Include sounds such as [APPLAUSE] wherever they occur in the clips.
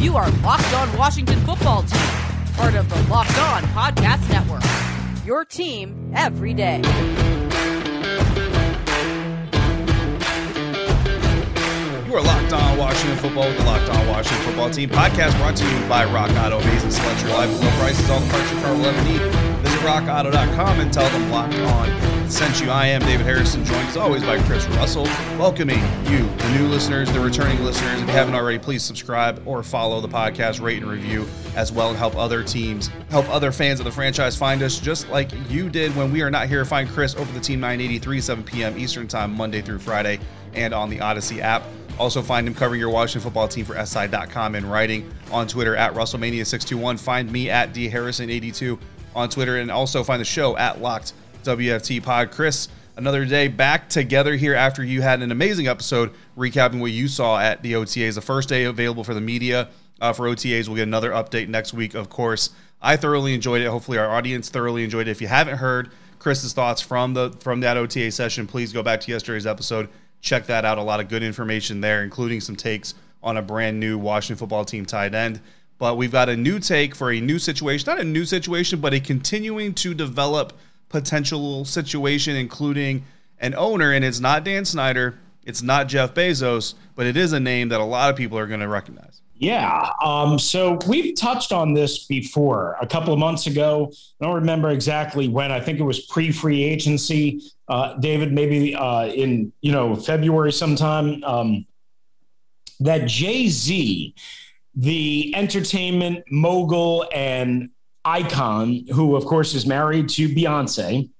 You are Locked On Washington Football Team, part of the Locked On Podcast Network. Your team every day. You are locked on Washington football with the Locked On Washington Football Team podcast brought to you by Rock Auto. Amazing selection, reliable low prices, all the parts your car will ever need. Rockauto.com and tell them Locked On sent you. I am David Harrison, joined as always by Chris Russell, welcoming you, the new listeners, the returning listeners. If you haven't already, please subscribe or follow the podcast, rate and review as well, and help other teams, help other fans of the franchise find us just like you did when we are not here. Find Chris over the Team 983, 7 p.m. Eastern Time, Monday through Friday, and on the Odyssey app. Also, find him covering your Washington football team for SI.com and writing on Twitter at Russellmania621. Find me at DHarrison82 on Twitter and also find the show at Locked WFT Pod. Chris, another day back together here after you had an amazing episode recapping what you saw at the OTAs. The first day available for the media uh, for OTAs. We'll get another update next week, of course. I thoroughly enjoyed it. Hopefully, our audience thoroughly enjoyed it. If you haven't heard Chris's thoughts from the from that OTA session, please go back to yesterday's episode check that out. A lot of good information there, including some takes on a brand new Washington football team tight end. But we've got a new take for a new situation, not a new situation, but a continuing to develop potential situation, including an owner. And it's not Dan Snyder, it's not Jeff Bezos, but it is a name that a lot of people are going to recognize. Yeah. Um, so we've touched on this before a couple of months ago. I don't remember exactly when. I think it was pre free agency. Uh, David, maybe uh, in you know February sometime. Um, that Jay Z, the entertainment mogul and icon, who of course is married to Beyonce,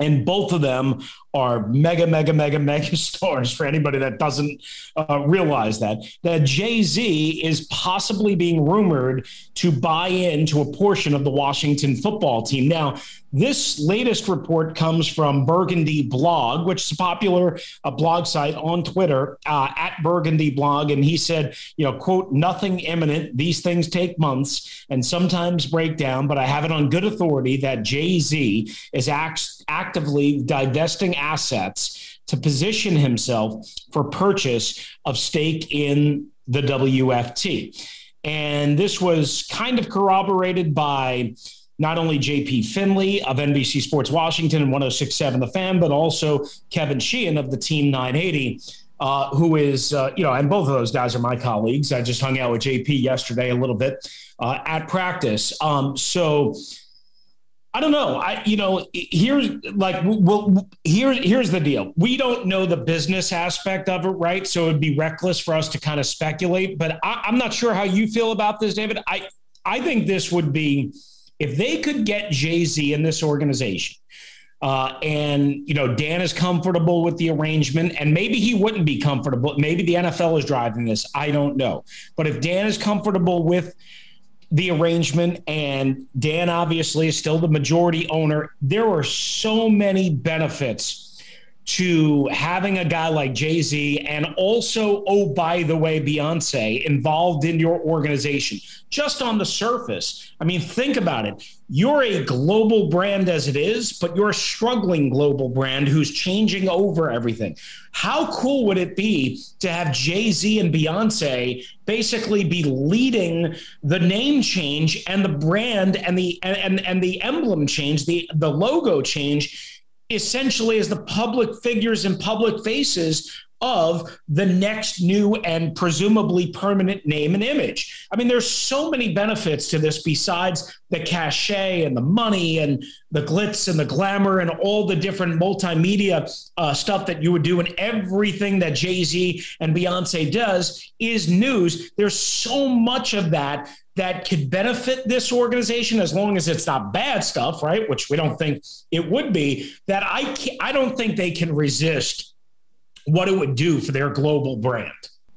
and both of them are mega, mega, mega, mega [LAUGHS] stars for anybody that doesn't uh, realize that. That Jay Z is possibly being rumored to buy into a portion of the Washington football team. Now, this latest report comes from Burgundy Blog, which is a popular uh, blog site on Twitter uh, at Burgundy Blog. And he said, you know, quote, nothing imminent. These things take months and sometimes break down, but I have it on good authority that Jay Z is act- actively divesting assets to position himself for purchase of stake in the WFT. And this was kind of corroborated by not only JP Finley of NBC Sports Washington and 1067 The Fan, but also Kevin Sheehan of the Team 980. Uh, who is, uh, you know, and both of those guys are my colleagues. I just hung out with JP yesterday a little bit uh, at practice. Um, so I don't know. I, you know, here's like, well, here, here's the deal. We don't know the business aspect of it, right? So it'd be reckless for us to kind of speculate. But I, I'm not sure how you feel about this, David. I, I think this would be if they could get Jay Z in this organization, uh, and you know Dan is comfortable with the arrangement, and maybe he wouldn't be comfortable. Maybe the NFL is driving this. I don't know. But if Dan is comfortable with the arrangement, and Dan obviously is still the majority owner, there are so many benefits to having a guy like Jay Z and also, oh, by the way, Beyonce involved in your organization, just on the surface. I mean, think about it. You're a global brand as it is, but you're a struggling global brand who's changing over everything. How cool would it be to have Jay Z and Beyonce basically be leading the name change and the brand and the and, and, and the emblem change, the, the logo change? Essentially as the public figures and public faces of the next new and presumably permanent name and image. I mean, there's so many benefits to this besides the cachet and the money and the glitz and the glamour and all the different multimedia uh, stuff that you would do and everything that Jay Z and Beyonce does is news. There's so much of that that could benefit this organization as long as it's not bad stuff, right? Which we don't think it would be. That I I don't think they can resist what it would do for their global brand.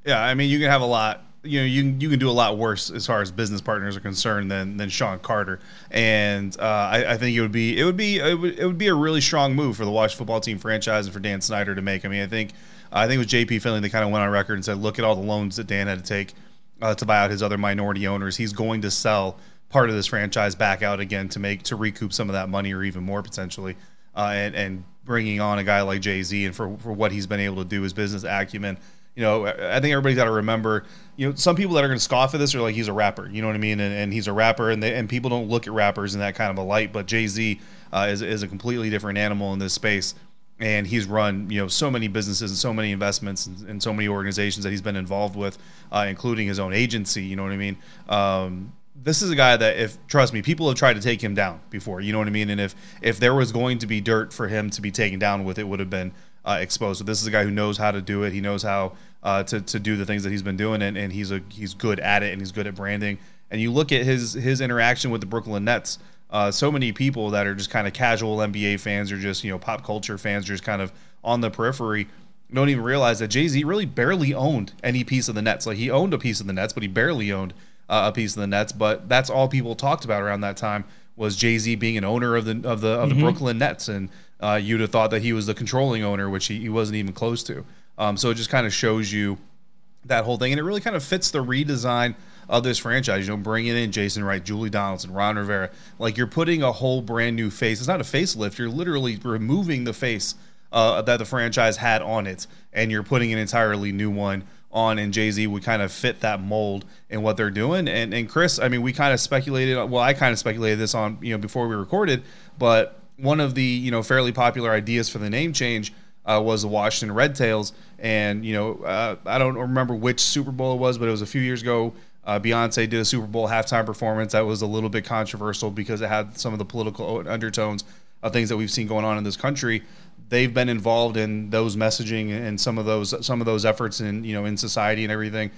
Yeah, I mean, you can have a lot you know you you can do a lot worse as far as business partners are concerned than than Sean Carter, and uh, I, I, think it would be it would be it would, it would be a really strong move for the Washington Football Team franchise and for Dan Snyder to make. I mean, I think I think with JP Finley they kind of went on record and said, look at all the loans that Dan had to take uh, to buy out his other minority owners. He's going to sell part of this franchise back out again to make to recoup some of that money or even more potentially, uh, and and bringing on a guy like Jay Z and for for what he's been able to do, his business acumen you know, I think everybody's got to remember, you know, some people that are going to scoff at this are like, he's a rapper, you know what I mean? And, and he's a rapper, and they, and people don't look at rappers in that kind of a light. But Jay Z uh, is is a completely different animal in this space, and he's run you know so many businesses and so many investments and, and so many organizations that he's been involved with, uh, including his own agency. You know what I mean? Um, this is a guy that if trust me people have tried to take him down before you know what i mean and if if there was going to be dirt for him to be taken down with it would have been uh, exposed. So this is a guy who knows how to do it. He knows how uh, to, to do the things that he's been doing, and, and he's a he's good at it, and he's good at branding. And you look at his his interaction with the Brooklyn Nets. Uh, so many people that are just kind of casual NBA fans or just you know pop culture fans, just kind of on the periphery, don't even realize that Jay Z really barely owned any piece of the Nets. Like he owned a piece of the Nets, but he barely owned uh, a piece of the Nets. But that's all people talked about around that time was Jay Z being an owner of the of the of the mm-hmm. Brooklyn Nets, and uh, you'd have thought that he was the controlling owner, which he, he wasn't even close to. Um, so it just kind of shows you that whole thing, and it really kind of fits the redesign of this franchise. You know, bringing in Jason Wright, Julie Donaldson, Ron Rivera, like you're putting a whole brand new face. It's not a facelift. You're literally removing the face uh, that the franchise had on it, and you're putting an entirely new one on. And Jay Z would kind of fit that mold in what they're doing. And and Chris, I mean, we kind of speculated. Well, I kind of speculated this on you know before we recorded, but one of the you know fairly popular ideas for the name change uh, was the Washington Red Tails, and you know uh, I don't remember which Super Bowl it was, but it was a few years ago. Uh, Beyonce did a Super Bowl halftime performance that was a little bit controversial because it had some of the political undertones of things that we've seen going on in this country. They've been involved in those messaging and some of those some of those efforts in you know in society and everything.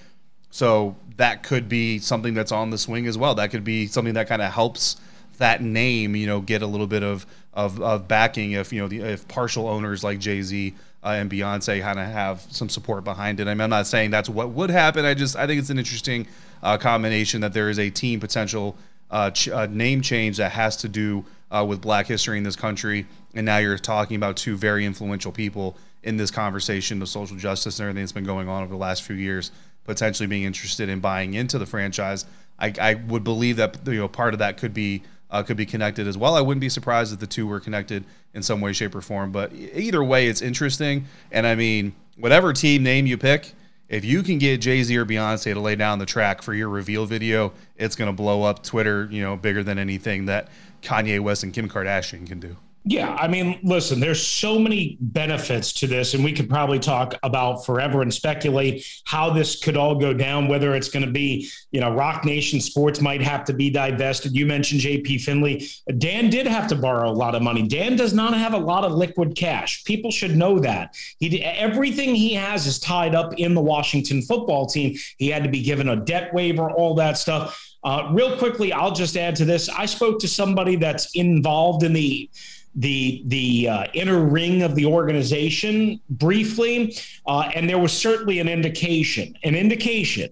So that could be something that's on the swing as well. That could be something that kind of helps that name, you know, get a little bit of of, of backing if you know the, if partial owners like Jay Z uh, and Beyonce kind of have some support behind it. I mean, I'm not saying that's what would happen. I just I think it's an interesting uh, combination that there is a team potential uh, ch- uh, name change that has to do uh, with Black history in this country, and now you're talking about two very influential people in this conversation of social justice and everything that's been going on over the last few years, potentially being interested in buying into the franchise. I, I would believe that you know part of that could be uh, could be connected as well. I wouldn't be surprised if the two were connected in some way, shape, or form. But either way, it's interesting. And I mean, whatever team name you pick, if you can get Jay Z or Beyonce to lay down the track for your reveal video, it's going to blow up Twitter, you know, bigger than anything that Kanye West and Kim Kardashian can do. Yeah, I mean, listen, there's so many benefits to this, and we could probably talk about forever and speculate how this could all go down, whether it's going to be, you know, Roc Nation Sports might have to be divested. You mentioned JP Finley. Dan did have to borrow a lot of money. Dan does not have a lot of liquid cash. People should know that. He everything he has is tied up in the Washington football team. He had to be given a debt waiver, all that stuff. Uh, real quickly, I'll just add to this. I spoke to somebody that's involved in the the the uh, inner ring of the organization briefly, uh, and there was certainly an indication, an indication,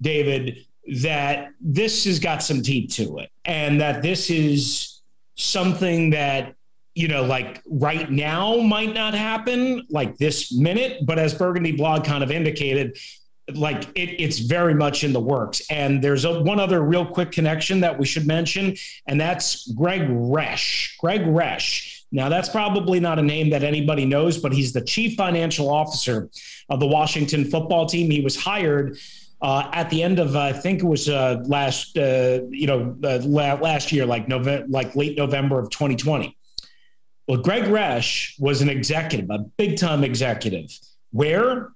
David, that this has got some teeth to it, and that this is something that you know, like right now might not happen like this minute, but as Burgundy Blog kind of indicated, like it, it's very much in the works. And there's a, one other real quick connection that we should mention, and that's Greg Resch. Greg Resch. Now, that's probably not a name that anybody knows, but he's the chief financial officer of the Washington football team. He was hired uh, at the end of, uh, I think it was uh, last, uh, you know, uh, last year, like November, like late November of 2020. Well, Greg Resch was an executive, a big time executive. Where?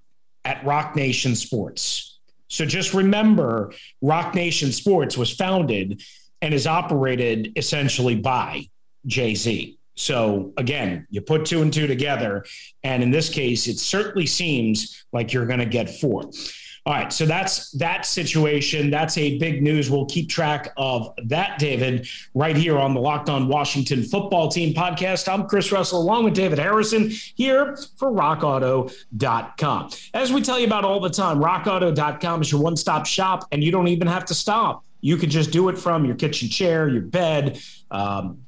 At Roc Nation Sports. So just remember, Roc Nation Sports was founded and is operated essentially by Jay Z. So again, you put two and two together, and in this case, it certainly seems like you're going to get four. All right, so that's that situation. That's a big news. We'll keep track of that, David, right here on the Locked On Washington Football Team podcast. I'm Chris Russell, along with David Harrison, here for RockAuto.com. As we tell you about all the time, RockAuto.com is your one-stop shop, and you don't even have to stop. You can just do it from your kitchen chair, your bed, um,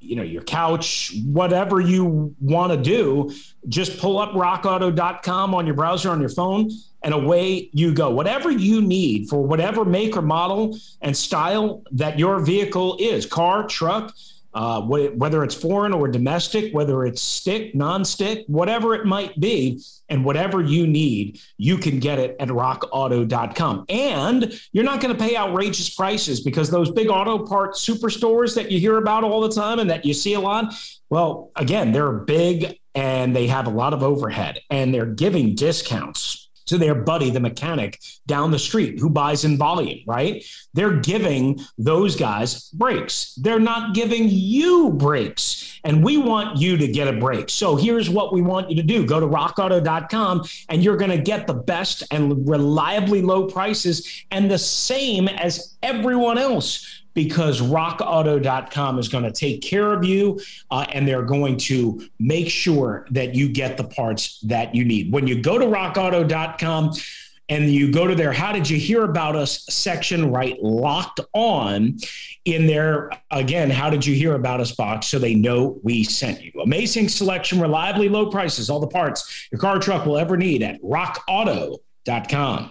you know your couch whatever you want to do just pull up rockauto.com on your browser on your phone and away you go whatever you need for whatever make or model and style that your vehicle is car truck uh, whether it's foreign or domestic, whether it's stick, non-stick, whatever it might be, and whatever you need, you can get it at rockauto.com. And you're not going to pay outrageous prices because those big auto parts superstores that you hear about all the time and that you see a lot, well, again, they're big and they have a lot of overhead and they're giving discounts to their buddy, the mechanic down the street who buys in volume, right? They're giving those guys breaks. They're not giving you breaks. And we want you to get a break. So here's what we want you to do go to rockauto.com and you're going to get the best and reliably low prices and the same as everyone else because rockauto.com is going to take care of you uh, and they're going to make sure that you get the parts that you need. When you go to rockauto.com, and you go to their how did you hear about us section right locked on in their again how did you hear about us box so they know we sent you amazing selection reliably low prices all the parts your car truck will ever need at rockauto.com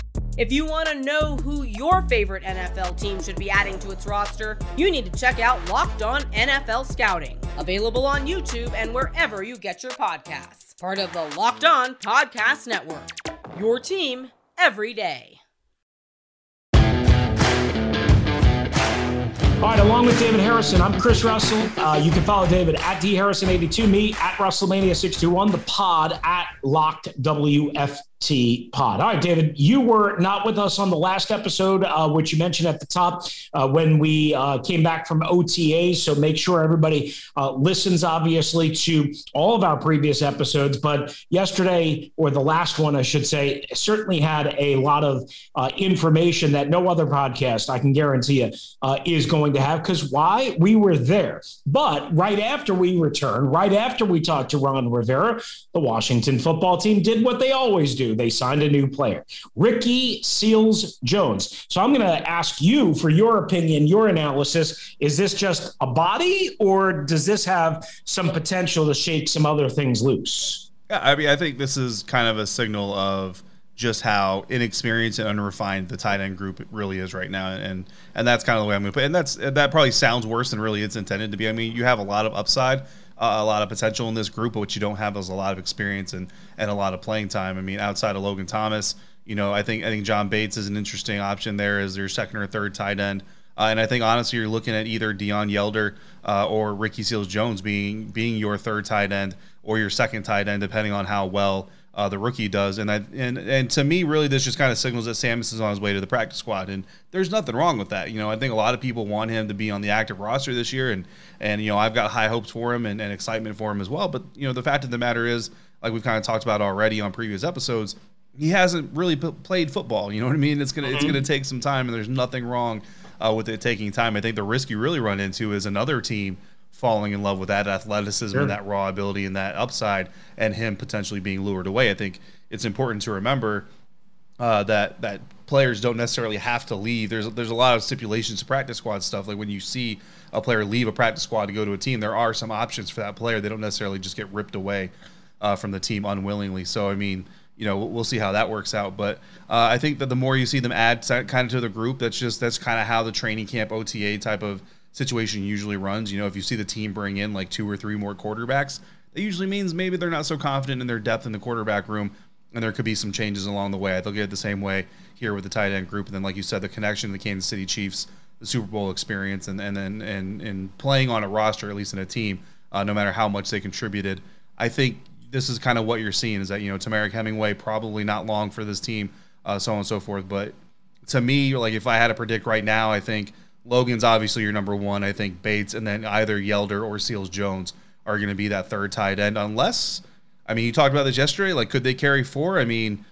If you want to know who your favorite NFL team should be adding to its roster, you need to check out Locked On NFL Scouting, available on YouTube and wherever you get your podcasts. Part of the Locked On Podcast Network. Your team every day. All right, along with David Harrison, I'm Chris Russell. Uh, you can follow David at D Harrison82, me at Russellmania621, the pod at Locked WF Pod. All right, David, you were not with us on the last episode, uh, which you mentioned at the top uh, when we uh, came back from OTA. So make sure everybody uh, listens, obviously, to all of our previous episodes. But yesterday, or the last one, I should say, certainly had a lot of uh, information that no other podcast, I can guarantee you, uh, is going to have. Because why? We were there. But right after we returned, right after we talked to Ron Rivera, the Washington football team did what they always do they signed a new player, Ricky Seals Jones. So I'm going to ask you for your opinion, your analysis. Is this just a body, or does this have some potential to shake some other things loose? Yeah, I mean, I think this is kind of a signal of just how inexperienced and unrefined the tight end group really is right now, and and that's kind of the way I'm going to put. it. And that's that probably sounds worse than really it's intended to be. I mean, you have a lot of upside a lot of potential in this group, but what you don't have is a lot of experience and, and a lot of playing time. I mean, outside of Logan Thomas, you know, I think I think John Bates is an interesting option there as your second or third tight end. Uh, and I think honestly, you're looking at either Deon Yelder uh, or Ricky Seals Jones being being your third tight end or your second tight end, depending on how well uh, the rookie does. And I and and to me, really, this just kind of signals that Sammis is on his way to the practice squad, and there's nothing wrong with that. You know, I think a lot of people want him to be on the active roster this year, and and you know, I've got high hopes for him and, and excitement for him as well. But you know, the fact of the matter is, like we've kind of talked about already on previous episodes, he hasn't really p- played football. You know what I mean? It's gonna mm-hmm. it's gonna take some time, and there's nothing wrong uh, with it taking time. I think the risk you really run into is another team falling in love with that athleticism sure. and that raw ability and that upside, and him potentially being lured away. I think it's important to remember uh, that that players don't necessarily have to leave. There's there's a lot of stipulations to practice squad stuff. Like when you see a player leave a practice squad to go to a team, there are some options for that player. They don't necessarily just get ripped away uh, from the team unwillingly. So I mean, you know, we'll see how that works out. But uh, I think that the more you see them add kind of to the group, that's just that's kind of how the training camp OTA type of situation usually runs. You know, if you see the team bring in like two or three more quarterbacks, that usually means maybe they're not so confident in their depth in the quarterback room, and there could be some changes along the way. They'll get it the same way here with the tight end group, and then like you said, the connection to the Kansas City Chiefs the Super Bowl experience and and and and, and playing on a roster, at least in a team, uh, no matter how much they contributed. I think this is kind of what you're seeing is that you know Temarrick Hemingway probably not long for this team, uh, so on and so forth. But to me, like if I had to predict right now, I think Logan's obviously your number one. I think Bates and then either Yelder or Seals Jones are going to be that third tight end, unless I mean you talked about this yesterday. Like could they carry four? I mean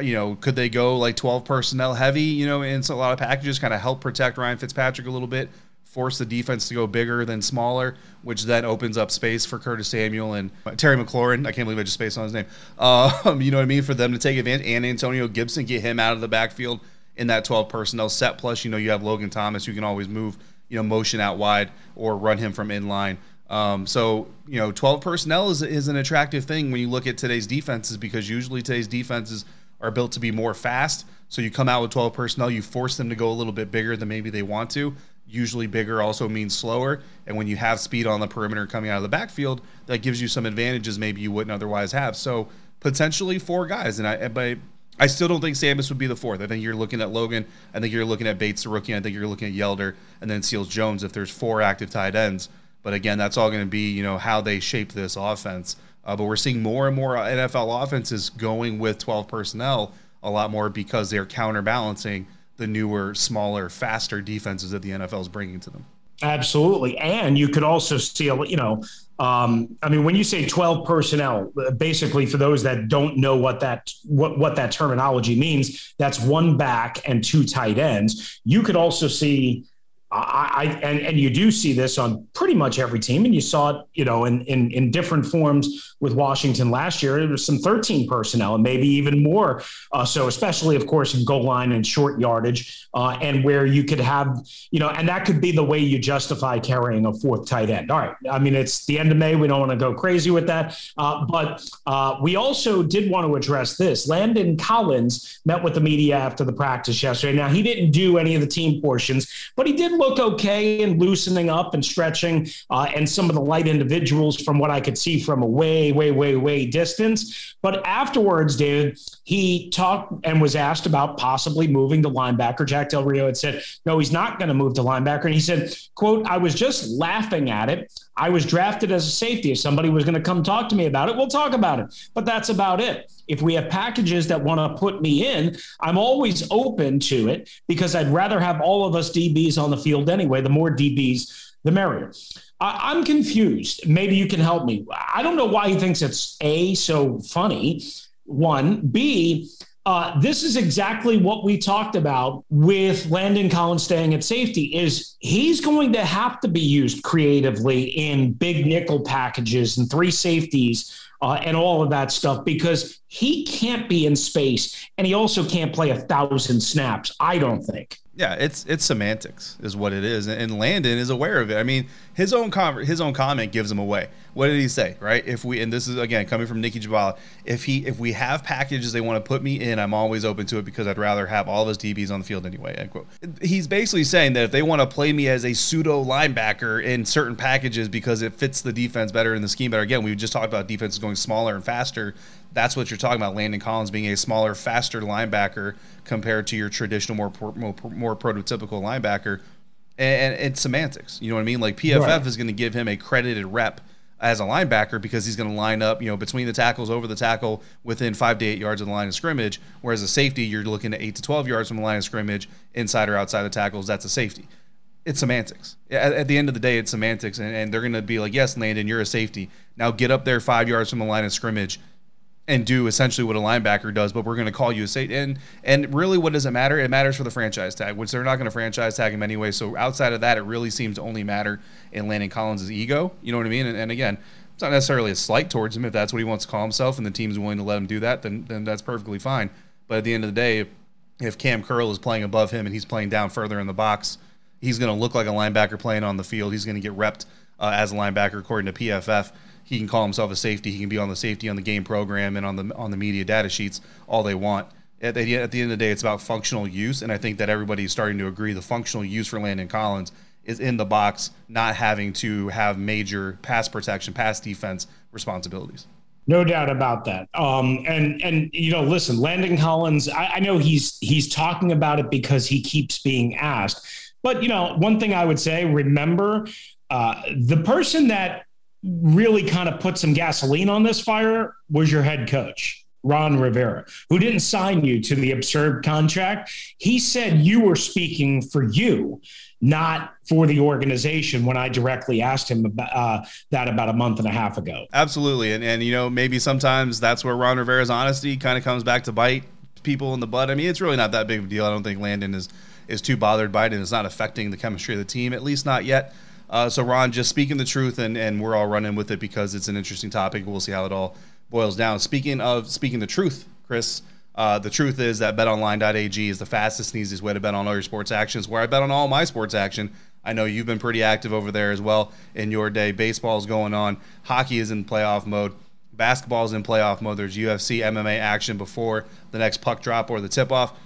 you know, could they go like 12 personnel heavy, you know, in a lot of packages, kind of help protect Ryan Fitzpatrick a little bit, force the defense to go bigger than smaller, which then opens up space for Curtis Samuel and Terry McLaurin. I can't believe I just spaced on his name. [LAUGHS] Um, you know what I mean? For them to take advantage and Antonio Gibson, get him out of the backfield in that 12 personnel set. Plus, you know, you have Logan Thomas, you can always move, you know, motion out wide or run him from in line. Um, so, you know, 12 personnel is, is an attractive thing when you look at today's defenses because usually today's defenses – are built to be more fast. So you come out with 12 personnel, you force them to go a little bit bigger than maybe they want to. Usually bigger also means slower. And when you have speed on the perimeter coming out of the backfield, that gives you some advantages maybe you wouldn't otherwise have. So potentially four guys. And I but I still don't think Sammis would be the fourth. I think you're looking at Logan. I think you're looking at Bates the rookie. I think you're looking at Yelder and then Seals Jones if there's four active tight ends. But again, that's all going to be, you know, how they shape this offense. Uh, but we're seeing more and more NFL offenses going with 12 personnel a lot more because they're counterbalancing the newer, smaller, faster defenses that the NFL is bringing to them. Absolutely, and you could also see, you know, um, I mean, when you say 12 personnel, basically for those that don't know what that what what that terminology means, that's one back and two tight ends. You could also see I, I, and, and you do see this on pretty much every team, and you saw it, you know, in, in in different forms with Washington last year. It was some 13 personnel, and maybe even more. Uh, so, especially, of course, in goal line and short yardage, uh, and where you could have, you know, and that could be the way you justify carrying a fourth tight end. All right, I mean, it's the end of May. We don't want to go crazy with that, uh, but uh, we also did want to address this. Landon Collins met with the media after the practice yesterday. Now, he didn't do any of the team portions, but he did looked okay in loosening up and stretching, uh, and some of the light individuals from what I could see from a way, way, way, way distance. But afterwards, David, he talked and was asked about possibly moving to linebacker. Jack Del Rio had said, no, he's not going to move to linebacker. And he said, quote, I was just laughing at it. I was drafted as a safety. If somebody was going to come talk to me about it, we'll talk about it. But that's about it. If we have packages that want to put me in, I'm always open to it because I'd rather have all of us DBs on the field anyway. The more DBs, the merrier. I, am confused. Maybe you can help me. I don't know why he thinks it's A, so funny. One. B, uh, this is exactly what we talked about with Landon Collins staying at safety is he's going to have to be used creatively in big nickel packages and three safeties uh, and all of that stuff because he can't be in space and he also can't play a thousand snaps. I don't think. Yeah, it's it's semantics is what it is, and Landon is aware of it. I mean, his own com- his own comment gives him away. What did he say? Right? If we and this is again coming from Nicki Jhabvala, if he if we have packages they want to put me in, I'm always open to it because I'd rather have all of his DBs on the field anyway. End quote. He's basically saying that if they want to play me as a pseudo linebacker in certain packages because it fits the defense better in the scheme better. Again, we just talked about defenses going smaller and faster that's what you're talking about. Landon Collins being a smaller, faster linebacker compared to your traditional, more more, more prototypical linebacker, and, it's semantics. You know what I mean? Like PFF right. is going to give him a credited rep as a linebacker because he's going to line up, you know, between the tackles, over the tackle, within five to eight yards of the line of scrimmage. Whereas a safety, you're looking at eight to twelve yards from the line of scrimmage, inside or outside the tackles. That's a safety. It's semantics. At, at the end of the day, it's semantics, and, and they're going to be like, "Yes, Landon, you're a safety. Now get up there five yards from the line of scrimmage and do essentially what a linebacker does, but we're going to call you a safety. And and really, what does it matter? It matters for the franchise tag, which they're not going to franchise tag him anyway. So outside of that, it really seems to only matter in Landon Collins' ego. You know what I mean? And, and again, it's not necessarily a slight towards him if that's what he wants to call himself, and the team's willing to let him do that. Then then that's perfectly fine. But at the end of the day, if, Kam Curl is playing above him and he's playing down further in the box, he's going to look like a linebacker playing on the field. He's going to get repped uh, as a linebacker according to PFF he can call himself a safety. He can be on the safety on the game program and on the on the media data sheets all they want. At the, at the end of the day, it's about functional use, and I think that everybody's starting to agree the functional use for Landon Collins is in the box, not having to have major pass protection, pass defense responsibilities. No doubt about that. Um, and and you know, listen, Landon Collins. I, I know he's he's talking about it because he keeps being asked But, you know, one thing I would say remember uh, the person that really kind of put some gasoline on this fire was your head coach. Ron Rivera, who didn't sign you to the absurd contract. He said you were speaking for you, not for the organization when I directly asked him about, uh, that about a month and a half ago. Absolutely. And, and, you know, maybe sometimes that's where Ron Rivera's honesty kind of comes back to bite people in the butt. I mean, it's really not that big of a deal. I don't think Landon is, is too bothered by it and it's not affecting the chemistry of the team, at least not yet. Uh, so, Ron, just speaking the truth, and, and we're all running with it because it's an interesting topic. We'll see how it all boils down. Speaking of speaking the truth, Chris, uh, the truth is that betonline.ag is the fastest and easiest way to bet on all your sports actions, where I bet on all my sports action. I know you've been pretty active over there as well in your day. Baseball's going on, hockey is in playoff mode, basketball's in playoff mode. There's UFC, MMA action before the next puck drop or the tip off.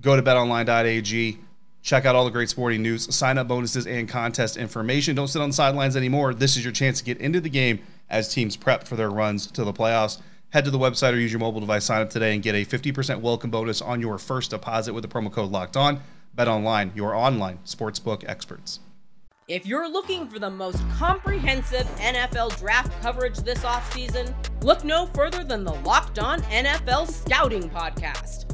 Go to betonline.ag. Check out all the great sporting news, sign up bonuses, and contest information. Don't sit on the sidelines anymore. This is your chance to get into the game as teams prep for their runs to the playoffs. Head to the website or use your mobile device, sign up today, and get a 50% welcome bonus on your first deposit with the promo code locked on. Bet online, your online sportsbook experts. If you're looking for the most comprehensive NFL draft coverage this offseason, look no further than the Locked On NFL Scouting Podcast.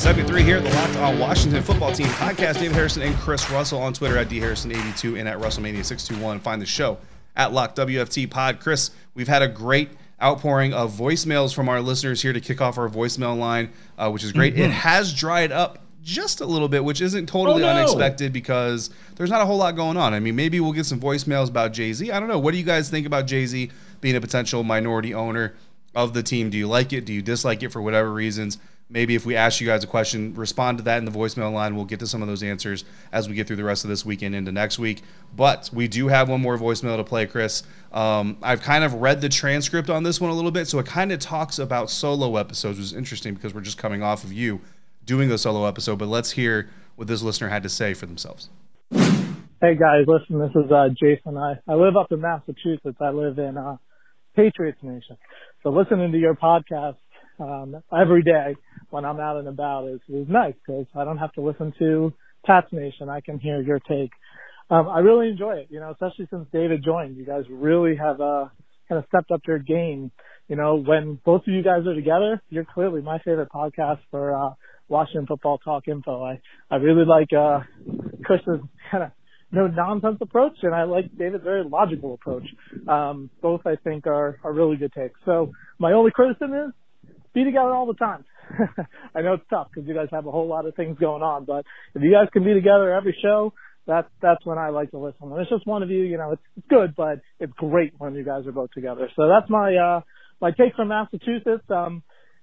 73 here at the Locked On Washington Football Team podcast. David Harrison and Chris Russell on Twitter at dharrison82 and at Russellmania621. Find the show at Lock WFT Pod. Chris, we've had a great outpouring of voicemails from our listeners here to kick off our voicemail line, uh, which is great. Mm-hmm. It has dried up just a little bit, which isn't totally oh, no. unexpected because there's not a whole lot going on. I mean, maybe we'll get some voicemails about Jay Z. I don't know. What do you guys think about Jay Z being a potential minority owner of the team? Do you like it? Do you dislike it for whatever reasons? Maybe if we ask you guys a question, respond to that in the voicemail line. We'll get to some of those answers as we get through the rest of this weekend into next week. But we do have one more voicemail to play, Chris. Um, I've kind of read the transcript on this one a little bit, so it kind of talks about solo episodes, which is interesting because we're just coming off of you doing a solo episode. But let's hear what this listener had to say for themselves. Hey guys, listen, this is uh, Jason. I, I live up in Massachusetts. I live in uh, Patriots Nation. So listening to your podcast um, every day when I'm out and about is, is nice because I don't have to listen to Pats Nation. I can hear your take. Um, I really enjoy it, you know, especially since David joined. You guys really have, uh, kind of stepped up your game. You know, when both of you guys are together, you're clearly my favorite podcast for, uh, Washington football talk info. I, I really like, uh, Chris's kind of no nonsense approach and I like David's very logical approach. Um, both I think are, are really good takes. So my only criticism is be together all the time. [LAUGHS] I know it's tough because you guys have a whole lot of things going on, but if you guys can be together every show, that's that's when I like to listen. When it's just one of you, you know, it's, it's good, but it's great when you guys are both together. So that's my uh my take from Massachusetts. Um,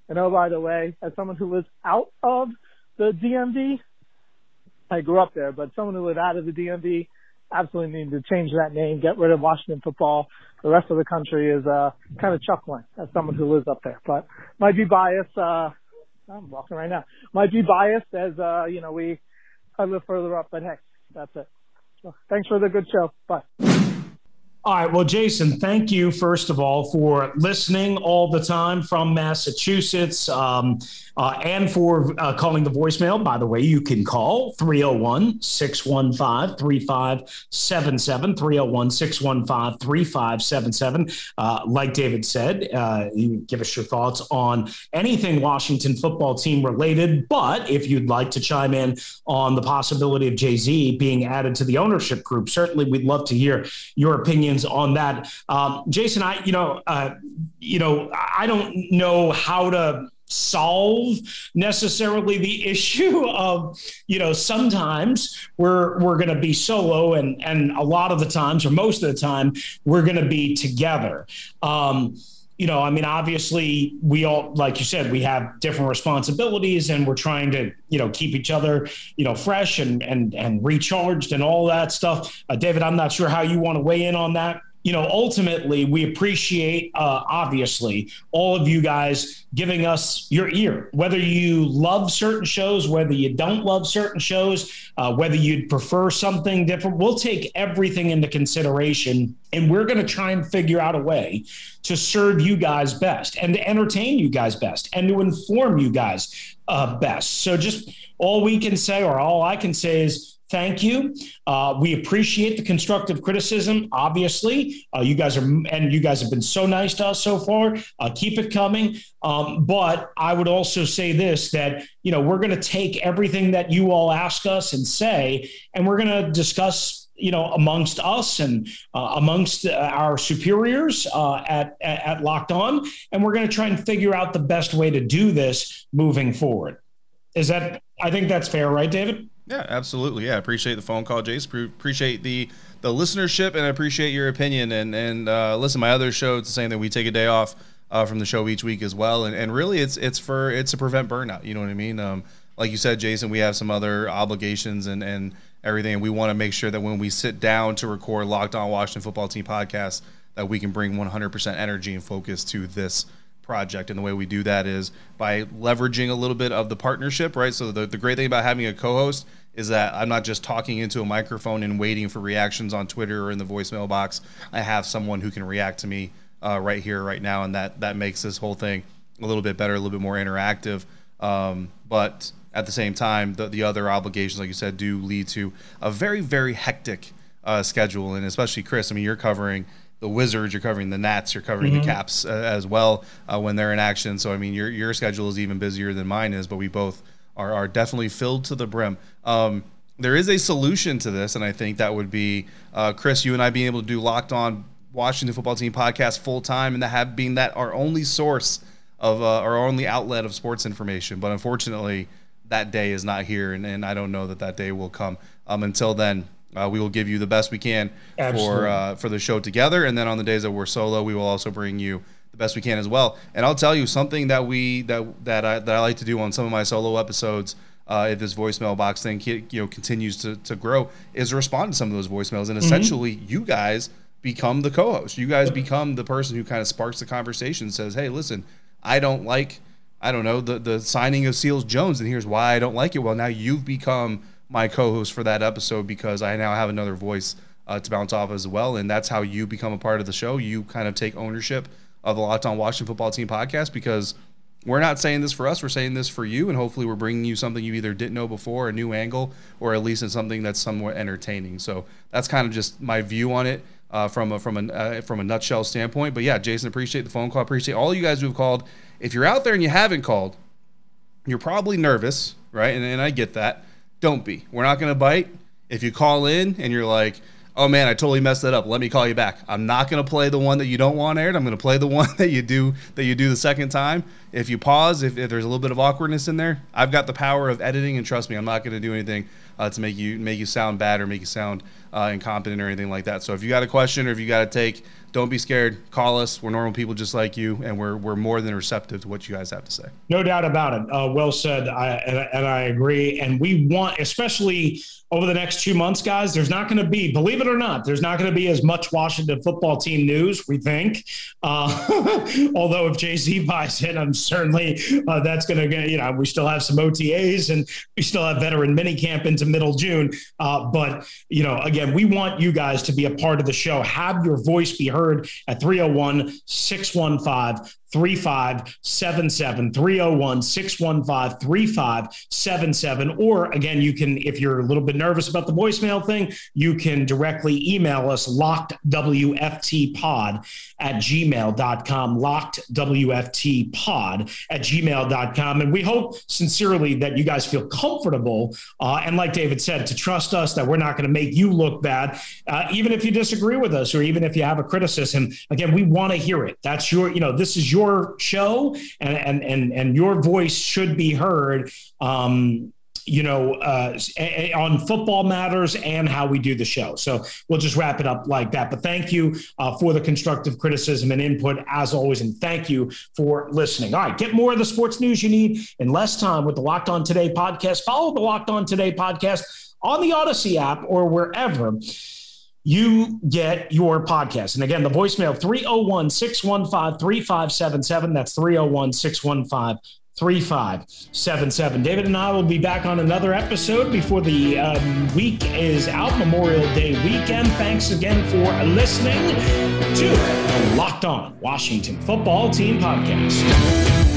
and oh by the way, as someone who lives out of the DMV, I grew up there, but someone who lived out of the DMV, absolutely need to change that name, get rid of Washington football. The rest of the country is uh kind of chuckling as someone who lives up there, but might be biased. Uh, I'm walking right now. Might be biased as uh you know we I live further up, but hey, that's it. So, thanks for the good show. Bye. All right. Well, Jason, thank you, first of all, for listening all the time from Massachusetts um, uh, and for uh, calling the voicemail. By the way, you can call 301 615 3577. 301 615 3577. Uh, like David said, uh, you give us your thoughts on anything Washington football team related. But if you'd like to chime in on the possibility of Jay Z being added to the ownership group, certainly we'd love to hear your opinion on that. Um, Jason, I, you know, uh, you know, I don't know how to solve necessarily the [LAUGHS] issue of you know sometimes we're we're going to be solo and and a lot of the times or most of the time we're going to be together um you know, I mean, obviously, we all, like you said, we have different responsibilities, and we're trying to, you know, keep each other, you know, fresh and and and recharged and all that stuff. Uh, David, I'm not sure how you want to weigh in on that you know, ultimately, we appreciate, uh, obviously, all of you guys giving us your ear. Whether you love certain shows, whether you don't love certain shows, uh, whether you'd prefer something different, we'll take everything into consideration. And we're going to try and figure out a way to serve you guys best and to entertain you guys best and to inform you guys uh, best. So, just all we can say, or all I can say, is, thank you. Uh, we appreciate the constructive criticism. Obviously, uh, you guys are, and you guys have been so nice to us so far. Uh, keep it coming. Um, but I would also say this: that you know we're going to take everything that you all ask us and say, and we're going to discuss. You know, amongst us and uh, amongst uh, our superiors uh, at, at at Locked On, and we're going to try and figure out the best way to do this moving forward. Is that? I think that's fair, right, David? Yeah, absolutely. Yeah, I appreciate the phone call, Jace. appreciate the the listenership, and I appreciate your opinion. And and uh, listen, my other show, it's the same thing. We take a day off uh, from the show each week as well, and and really, it's it's for it's to prevent burnout. You know what I mean? Um, like you said, Jason, we have some other obligations and and everything, and we want to make sure that when we sit down to record Locked On Washington Football Team podcast, that we can bring 100% energy and focus to this project. And the way we do that is by leveraging a little bit of the partnership, right? So the, the great thing about having a co-host is that I'm not just talking into a microphone and waiting for reactions on Twitter or in the voicemail box. I have someone who can react to me uh, right here, right now, and that that makes this whole thing a little bit better, a little bit more interactive. Um, but at the same time, the, the other obligations, like you said, do lead to a very, very hectic uh, schedule. And especially Chris, I mean, you're covering the Wizards, you're covering the Nats, you're covering mm-hmm. the Caps uh, as well uh, when they're in action. So I mean, your your schedule is even busier than mine is, but we both are are definitely filled to the brim. Um, there is a solution to this, and I think that would be uh, Chris, you and I being able to do Locked On Washington Football Team podcast full time, and that have being that our only source of uh, our only outlet of sports information. But unfortunately, that day is not here, and, and I don't know that that day will come. Um, until then, uh, we will give you the best we can Absolutely. for uh, for the show together, and then on the days that we're solo, we will also bring you the best we can as well. And I'll tell you something that we that that I that I like to do on some of my solo episodes. Uh, if this voicemail box thing you know continues to, to grow, is respond to some of those voicemails, and mm-hmm. essentially mm-hmm. you guys become the co-host. You guys become the person who kind of sparks the conversation. Says, "Hey, listen, I don't like, I don't know the the signing of Seals Jones, and here's why I don't like it." Well, now you've become my co-host for that episode because I now have another voice uh, to bounce off as well, and that's how you become a part of the show. You kind of take ownership of the Locked On Washington Football Team podcast because we're not saying this for us. We're saying this for you, and hopefully, we're bringing you something you either didn't know before, a new angle, or at least it's something that's somewhat entertaining. So that's kind of just my view on it uh, from a, from a uh, from a nutshell standpoint. But yeah, Jason, appreciate the phone call. Appreciate all you guys who've called. If you're out there and you haven't called, you're probably nervous, right? And, and I get that don't be. We're not going to bite. If you call in and you're like, oh man, I totally messed that up. Let me call you back. I'm not going to play the one that you don't want aired. I'm going to play the [LAUGHS] one that you do that you do the second time. If you pause, if, if there's a little bit of awkwardness in there, I've got the power of editing, and trust me, I'm not going to do anything uh, to make you make you sound bad or make you sound uh, incompetent or anything like that. So if you got a question or if you got to take don't be scared. Call us. We're normal people just like you, and we're we're more than receptive to what you guys have to say. No doubt about it. Uh, well said, I, and, and I agree. And we want, especially over the next two months, guys, there's not going to be, believe it or not, there's not going to be as much Washington football team news, we think. Uh, [LAUGHS] although if Jay Z buys it, I'm certainly uh, that's going to, you know, we still have some OTAs and we still have veteran minicamp into middle June. Uh, but, you know, again, we want you guys to be a part of the show. Have your voice be heard at 301 615 3577 301 615 3577 or again you can if you're a little bit nervous about the voicemail thing you can directly email us locked wft pod at gmail.com locked wft pod at gmail.com and we hope sincerely that you guys feel comfortable uh, and like david said to trust us that we're not going to make you look bad uh, even if you disagree with us or even if you have a criticism. Again we want to hear it. That's your you know this is your your show and and and, and your voice should be heard um, you know, uh, on football matters and how we do the show. So we'll just wrap it up like that. But thank you uh, for the constructive criticism and input as always, and thank you for listening. All right, get more of the sports news you need in less time with the Locked On Today podcast. Follow the Locked On Today podcast on the Odyssey app or wherever you get your podcast. And again, the voicemail 301 615 3577. That's 301 615 3577. David and I will be back on another episode before the um, week is out, Memorial Day weekend. Thanks again for listening to the Locked On Washington Football Team Podcast.